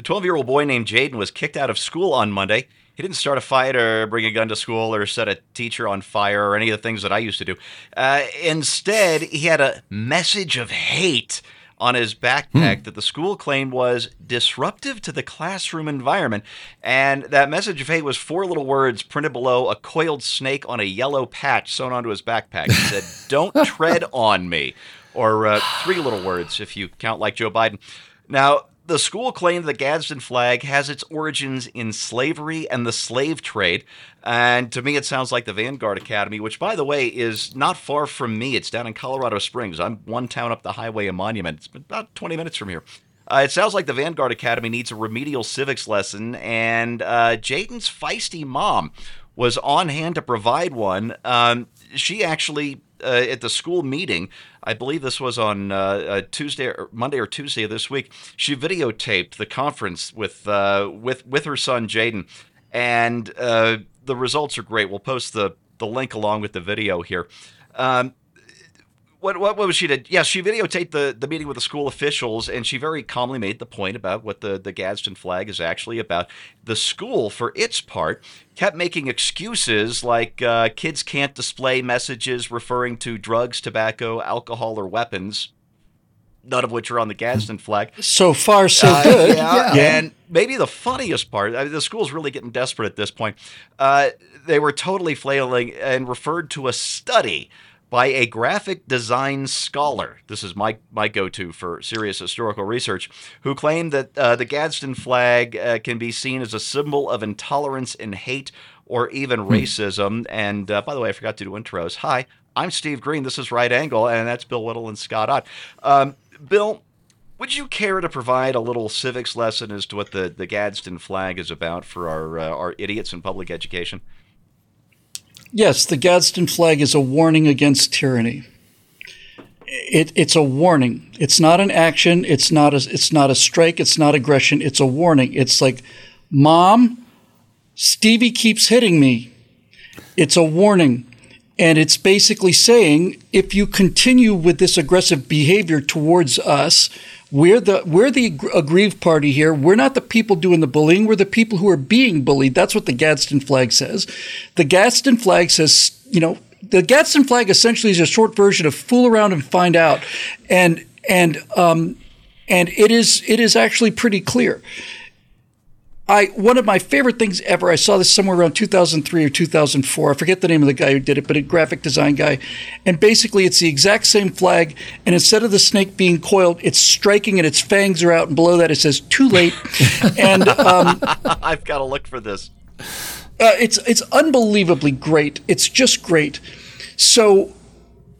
A 12 year old boy named Jaden was kicked out of school on Monday. He didn't start a fight or bring a gun to school or set a teacher on fire or any of the things that I used to do. Uh, instead, he had a message of hate on his backpack hmm. that the school claimed was disruptive to the classroom environment. And that message of hate was four little words printed below a coiled snake on a yellow patch sewn onto his backpack. He said, Don't tread on me. Or uh, three little words if you count like Joe Biden. Now, the school claimed the Gadsden flag has its origins in slavery and the slave trade. And to me, it sounds like the Vanguard Academy, which, by the way, is not far from me. It's down in Colorado Springs. I'm one town up the highway in Monument. It's about 20 minutes from here. Uh, it sounds like the Vanguard Academy needs a remedial civics lesson, and uh, Jaden's feisty mom was on hand to provide one. Um, she actually uh, at the school meeting. I believe this was on uh, Tuesday, or Monday, or Tuesday of this week. She videotaped the conference with uh, with with her son Jaden, and uh, the results are great. We'll post the the link along with the video here. Um, what, what, what was she did? Yeah, she videotaped the, the meeting with the school officials, and she very calmly made the point about what the, the Gadsden flag is actually about. The school, for its part, kept making excuses like uh, kids can't display messages referring to drugs, tobacco, alcohol, or weapons. None of which are on the Gadsden flag. So far, so uh, good. Yeah. yeah. And maybe the funniest part, I mean, the school's really getting desperate at this point. Uh, they were totally flailing and referred to a study by a graphic design scholar. This is my, my go to for serious historical research, who claimed that uh, the Gadsden flag uh, can be seen as a symbol of intolerance and hate or even hmm. racism. And uh, by the way, I forgot to do intros. Hi, I'm Steve Green. This is Right Angle, and that's Bill Whittle and Scott Ott. Um, Bill, would you care to provide a little civics lesson as to what the, the Gadsden flag is about for our, uh, our idiots in public education? Yes, the Gadsden flag is a warning against tyranny. It, it's a warning. It's not an action. It's not a, it's not a strike. It's not aggression. It's a warning. It's like, Mom, Stevie keeps hitting me. It's a warning. And it's basically saying if you continue with this aggressive behavior towards us, we're the we're the aggrieved party here. We're not the people doing the bullying. We're the people who are being bullied. That's what the Gadsden flag says. The Gadsden flag says, you know, the Gadsden flag essentially is a short version of "fool around and find out," and and um, and it is it is actually pretty clear. I one of my favorite things ever. I saw this somewhere around 2003 or 2004. I forget the name of the guy who did it, but a graphic design guy. And basically, it's the exact same flag, and instead of the snake being coiled, it's striking and its fangs are out, and below that it says "Too late." and um, I've got to look for this. Uh, it's it's unbelievably great. It's just great. So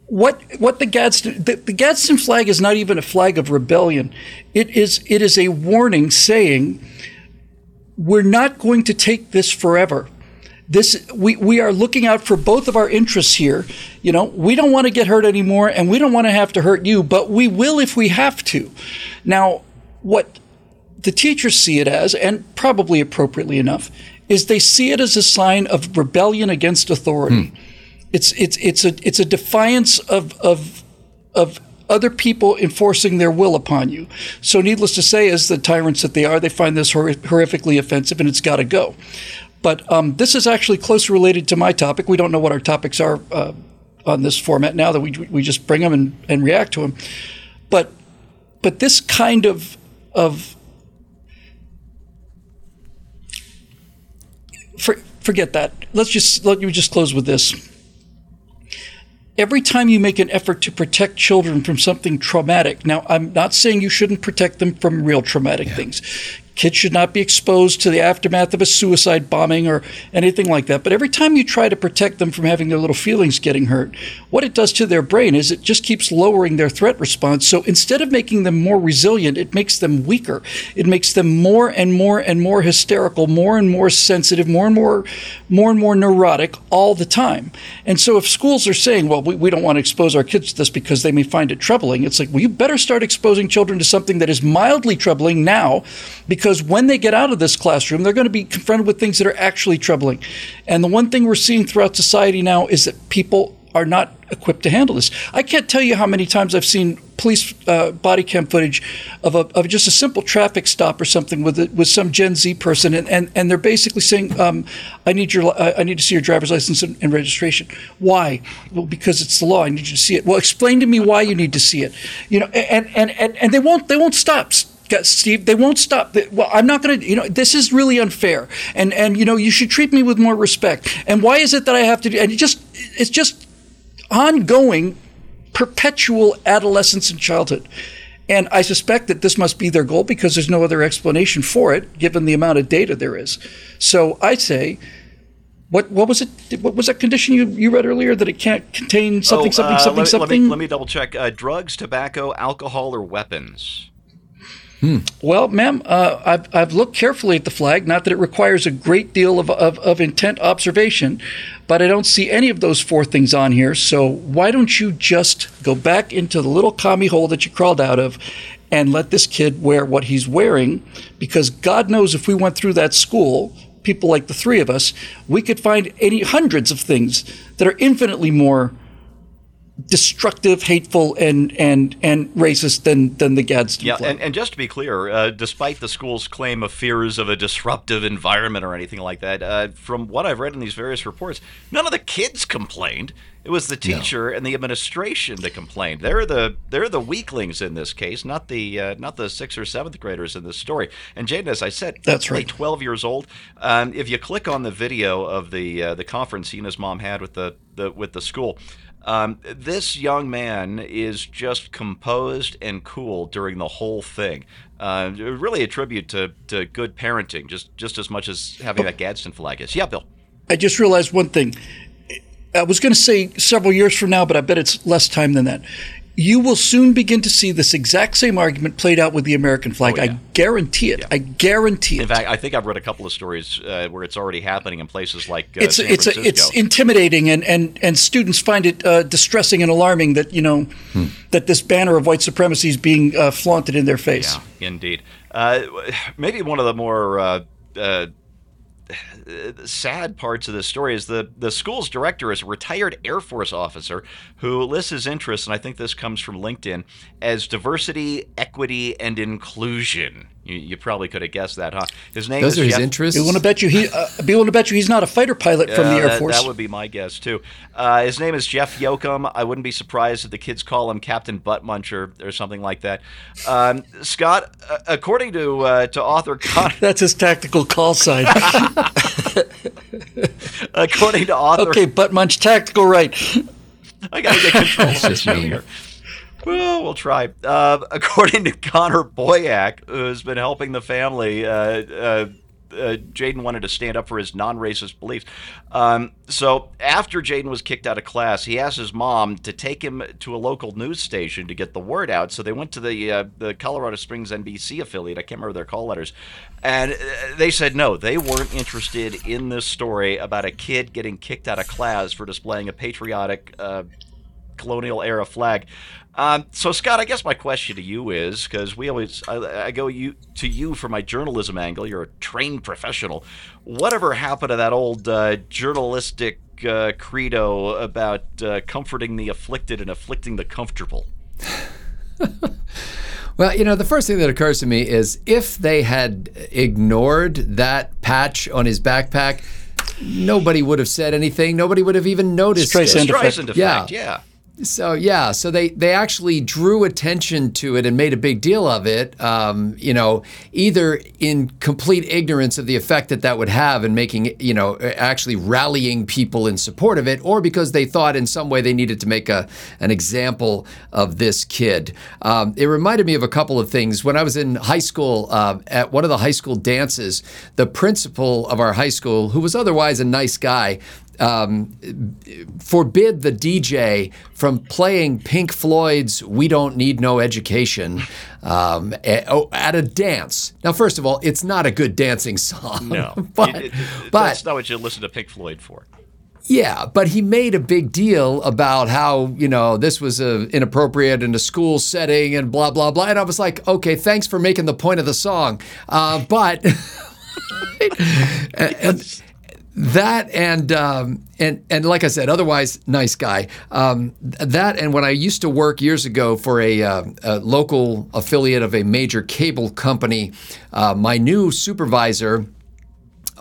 what what the Gadsden the, the, Gadsden flag is not even a flag of rebellion. It is it is a warning saying we're not going to take this forever. This we, we are looking out for both of our interests here. You know, we don't want to get hurt anymore and we don't want to have to hurt you, but we will if we have to. Now, what the teachers see it as, and probably appropriately enough, is they see it as a sign of rebellion against authority. Hmm. It's it's it's a it's a defiance of of of other people enforcing their will upon you. So, needless to say, as the tyrants that they are, they find this hor- horrifically offensive and it's got to go. But um, this is actually closely related to my topic. We don't know what our topics are uh, on this format now that we, we just bring them and, and react to them. But, but this kind of, of for, forget that. Let's just let me just close with this every time you make an effort to protect children from something traumatic, now I'm not saying you shouldn't protect them from real traumatic yeah. things. Kids should not be exposed to the aftermath of a suicide bombing or anything like that. But every time you try to protect them from having their little feelings getting hurt, what it does to their brain is it just keeps lowering their threat response. So instead of making them more resilient, it makes them weaker. It makes them more and more and more hysterical, more and more sensitive, more and more, more and more neurotic all the time. And so if schools are saying, well, we, we don't want to expose our kids to this because they may find it troubling, it's like, well, you better start exposing children to something that is mildly troubling now because because when they get out of this classroom, they're going to be confronted with things that are actually troubling. And the one thing we're seeing throughout society now is that people are not equipped to handle this. I can't tell you how many times I've seen police uh, body cam footage of, a, of just a simple traffic stop or something with a, with some Gen Z person, and, and, and they're basically saying, um, "I need your uh, I need to see your driver's license and, and, registration." Why? Well, because it's the law. I need you to see it. Well, explain to me why you need to see it. You know, and and, and, and they won't they won't stop. Steve, they won't stop. Well, I'm not going to. You know, this is really unfair, and and you know, you should treat me with more respect. And why is it that I have to do? And it just, it's just ongoing, perpetual adolescence and childhood. And I suspect that this must be their goal because there's no other explanation for it, given the amount of data there is. So I say, what what was it? What was that condition you, you read earlier that it can't contain something, oh, something, uh, something, let me, something? Let me, let me double check. Uh, drugs, tobacco, alcohol, or weapons. Hmm. Well, ma'am, uh, I've, I've looked carefully at the flag. Not that it requires a great deal of, of, of, intent observation, but I don't see any of those four things on here. So why don't you just go back into the little commie hole that you crawled out of and let this kid wear what he's wearing? Because God knows if we went through that school, people like the three of us, we could find any hundreds of things that are infinitely more destructive, hateful, and and and racist than than the Gadsden yeah, and, and, just to be clear, uh, despite the school's claim of fears of a disruptive environment or anything like that, uh, from what I've read in these various reports, none of the kids complained. It was the teacher no. and the administration that complained. They're the they're the weaklings in this case, not the uh, not the sixth or seventh graders in this story. And Jaden, as I said, that's right, twelve years old. Um, if you click on the video of the uh, the conference he and his mom had with the, the with the school. Um, this young man is just composed and cool during the whole thing. Uh, really a tribute to, to good parenting, just just as much as having that Gadsden flag is. Yeah, Bill. I just realized one thing. I was going to say several years from now, but I bet it's less time than that you will soon begin to see this exact same argument played out with the American flag. Oh, yeah. I guarantee it. Yeah. I guarantee it. In fact, I think I've read a couple of stories uh, where it's already happening in places like uh, it's San it's Francisco. It's intimidating, and, and, and students find it uh, distressing and alarming that you know hmm. that this banner of white supremacy is being uh, flaunted in their face. Yeah, indeed. Uh, maybe one of the more uh, sad parts of this story is the the school's director is a retired Air Force officer who lists his interests, and I think this comes from LinkedIn, as diversity, equity, and inclusion. You, you probably could have guessed that, huh? His name Those is are Jeff, his interests. Be willing to bet you he. Uh, be willing to bet you he's not a fighter pilot from the Air that, Force. That would be my guess too. Uh, his name is Jeff Yoakum. I wouldn't be surprised if the kids call him Captain Butt Muncher or something like that. Um, Scott, uh, according to uh, to author Connor, that's his tactical call sign. according to author, okay, Butt Munch, tactical right. I gotta get control of this here. Well, we'll try. Uh, according to Connor Boyack, who's been helping the family, uh, uh, uh, Jaden wanted to stand up for his non-racist beliefs. Um, so after Jaden was kicked out of class, he asked his mom to take him to a local news station to get the word out. So they went to the uh, the Colorado Springs NBC affiliate. I can't remember their call letters, and uh, they said no, they weren't interested in this story about a kid getting kicked out of class for displaying a patriotic uh, colonial era flag. Um, so, Scott, I guess my question to you is because we always I, I, go you to you for my journalism angle. You're a trained professional. Whatever happened to that old uh, journalistic uh, credo about uh, comforting the afflicted and afflicting the comfortable? well, you know, the first thing that occurs to me is if they had ignored that patch on his backpack, nobody would have said anything. Nobody would have even noticed. Streisand it. Streisand effect. Yeah. yeah. So yeah, so they they actually drew attention to it and made a big deal of it. Um, you know, either in complete ignorance of the effect that that would have and making you know actually rallying people in support of it, or because they thought in some way they needed to make a an example of this kid. Um, it reminded me of a couple of things when I was in high school. Uh, at one of the high school dances, the principal of our high school, who was otherwise a nice guy, um, forbid the DJ from playing Pink Floyd's "We Don't Need No Education" um, at, oh, at, a dance. Now, first of all, it's not a good dancing song. No, but, it, it, but that's not what you listen to Pink Floyd for. Yeah, but he made a big deal about how, you know, this was a, inappropriate in a school setting and blah, blah, blah. And I was like, okay, thanks for making the point of the song. Uh, but. and, that and um, and and like I said, otherwise nice guy. Um, that and when I used to work years ago for a, uh, a local affiliate of a major cable company, uh, my new supervisor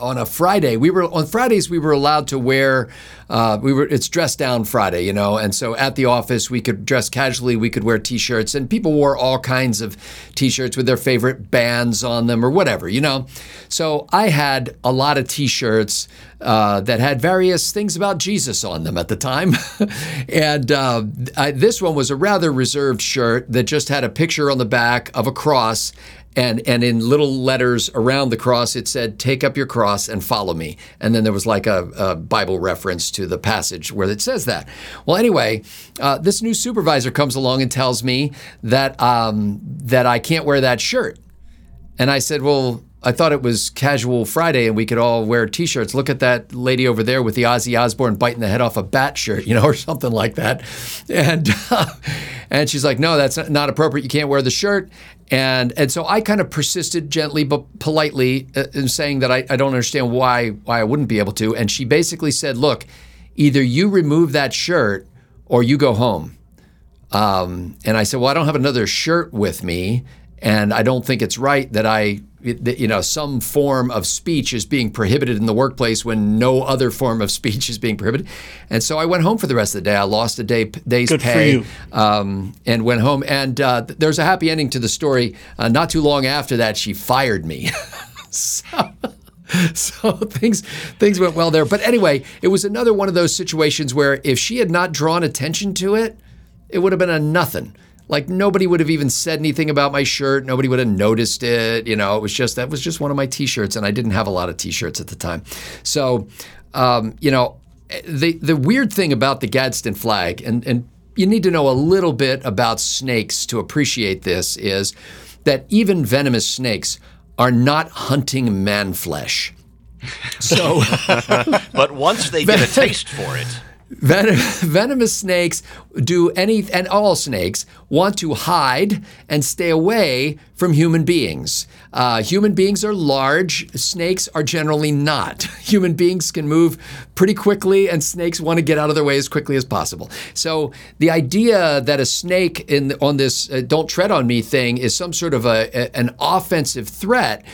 on a Friday. We were on Fridays. We were allowed to wear. Uh, we were. It's dress down Friday, you know. And so at the office, we could dress casually. We could wear T-shirts, and people wore all kinds of T-shirts with their favorite bands on them or whatever, you know. So I had a lot of T-shirts uh, that had various things about Jesus on them at the time, and uh, I, this one was a rather reserved shirt that just had a picture on the back of a cross and and in little letters around the cross it said take up your cross and follow me. And then there was like a, a bible reference to the passage where it says that. Well anyway uh, this new supervisor comes along and tells me that um, that i can't wear that shirt. And i said well I thought it was casual Friday and we could all wear t-shirts. Look at that lady over there with the Ozzy Osbourne biting the head off a bat shirt, you know, or something like that. And uh, and she's like, "No, that's not appropriate. You can't wear the shirt." And and so I kind of persisted gently but politely uh, in saying that I, I don't understand why why I wouldn't be able to. And she basically said, "Look, either you remove that shirt or you go home." Um, and I said, "Well, I don't have another shirt with me." And I don't think it's right that I, you know, some form of speech is being prohibited in the workplace when no other form of speech is being prohibited. And so I went home for the rest of the day. I lost a day day's Good pay, um, and went home. And uh, there's a happy ending to the story. Uh, not too long after that, she fired me. so, so things things went well there. But anyway, it was another one of those situations where if she had not drawn attention to it, it would have been a nothing. Like nobody would have even said anything about my shirt. Nobody would have noticed it. You know, it was just that was just one of my T-shirts, and I didn't have a lot of T-shirts at the time. So, um, you know, the the weird thing about the Gadsden flag, and and you need to know a little bit about snakes to appreciate this, is that even venomous snakes are not hunting man flesh. So. But once they get a taste for it, Ven- venomous snakes do any, and all snakes want to hide and stay away from human beings. Uh, human beings are large, snakes are generally not. Human beings can move pretty quickly, and snakes want to get out of their way as quickly as possible. So the idea that a snake in on this uh, "don't tread on me" thing is some sort of a, a- an offensive threat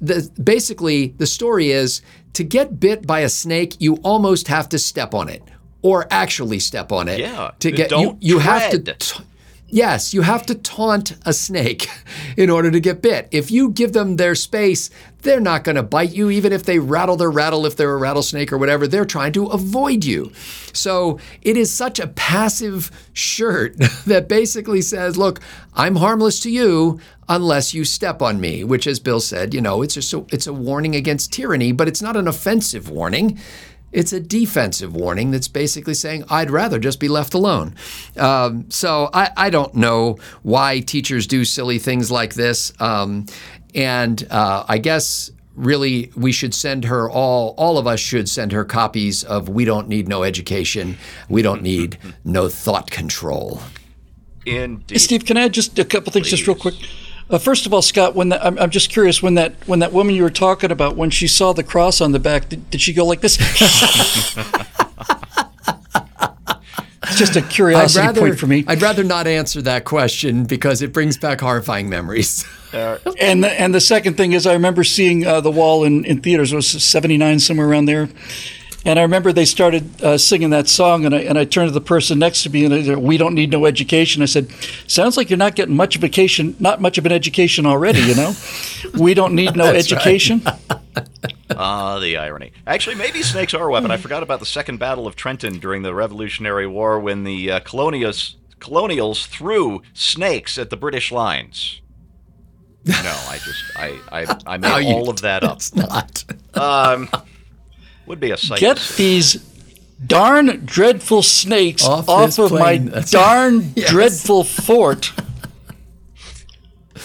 the, basically the story is to get bit by a snake, you almost have to step on it, or actually step on it. Yeah, To uh, get don't you, you have to. tread. Yes, you have to taunt a snake in order to get bit. If you give them their space, they're not going to bite you, even if they rattle their rattle, if they're a rattlesnake or whatever. They're trying to avoid you. So it is such a passive shirt that basically says, look, I'm harmless to you unless you step on me, which, as Bill said, you know, it's just a, it's a warning against tyranny, but it's not an offensive warning. It's a defensive warning that's basically saying, I'd rather just be left alone. Um, so I, I don't know why teachers do silly things like this. Um, and uh, I guess really we should send her all, all of us should send her copies of We Don't Need No Education, We Don't Need No Thought Control. indeed. Hey, Steve, can I add just a couple things, just real quick? Uh, first of all, Scott, when that, I'm, I'm just curious when that when that woman you were talking about when she saw the cross on the back, did, did she go like this? it's just a curiosity point for me. I'd rather not answer that question because it brings back horrifying memories. And the, and the second thing is, I remember seeing uh, the wall in, in theaters. It was '79, somewhere around there. And I remember they started uh, singing that song, and I and I turned to the person next to me, and I said, "We don't need no education." I said, "Sounds like you're not getting much vacation, not much of an education already. You know, we don't need no education." Ah, the irony. Actually, maybe snakes are a weapon. I forgot about the Second Battle of Trenton during the Revolutionary War when the uh, colonials, colonials threw snakes at the British lines. No, I just I I, I made all of that up. It's not. Um, would be a sight. Get these darn dreadful snakes Off off, this of my. That's- darn Yes. dreadful fort.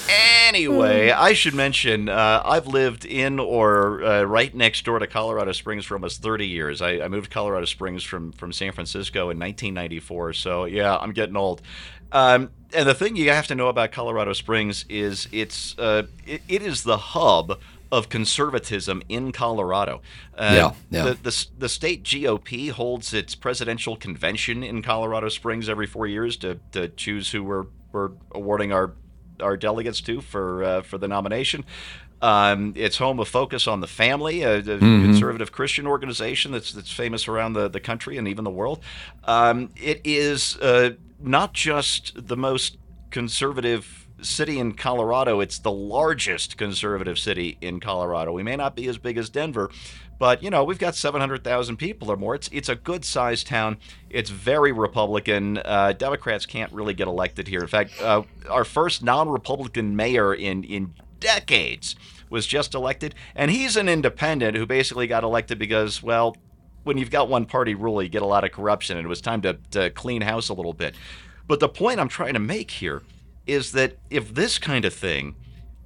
Anyway, I should mention uh, I've lived in or uh, right next door to Colorado Springs for almost 30 years. I, I moved to Colorado Springs from, from San Francisco in 1994. So, yeah, I'm getting old. Um, and the thing you have to know about Colorado Springs is it's uh, it, it is the hub of conservatism in Colorado. Uh, yeah, yeah. The, the, the state GOP holds its presidential convention in Colorado Springs every four years to, to choose who we're, we're awarding our our delegates to for uh, for the nomination. Um, it's home of Focus on the Family, a, a mm-hmm. conservative Christian organization that's that's famous around the, the country and even the world. Um, it is uh, not just the most conservative city in Colorado, it's the largest conservative city in Colorado. We may not be as big as Denver, but you know we've got 700,000 people or more. It's it's a good sized town. It's very Republican. Uh, Democrats can't really get elected here. In fact, uh, our first non-Republican mayor in in decades was just elected, and he's an independent who basically got elected because, well, when you've got one party rule, you get a lot of corruption, and it was time to, to clean house a little bit. But the point I'm trying to make here is that if this kind of thing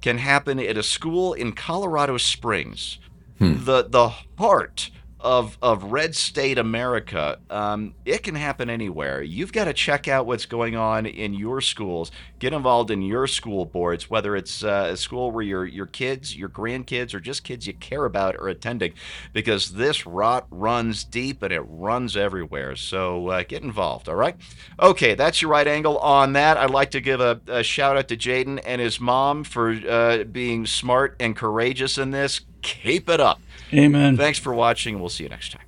can happen at a school in Colorado Springs, hmm. the the heart of of red state America, um, it can happen anywhere. You've got to check out what's going on in your schools. Get involved in your school boards, whether it's uh, a school where your your kids, your grandkids, or just kids you care about are attending, because this rot runs deep and it runs everywhere. So uh, get involved. All right. Okay, that's your right angle on that. I'd like to give a, a shout out to Jaden and his mom for uh, being smart and courageous in this. Keep it up. Amen. Thanks for watching. We'll see you next time.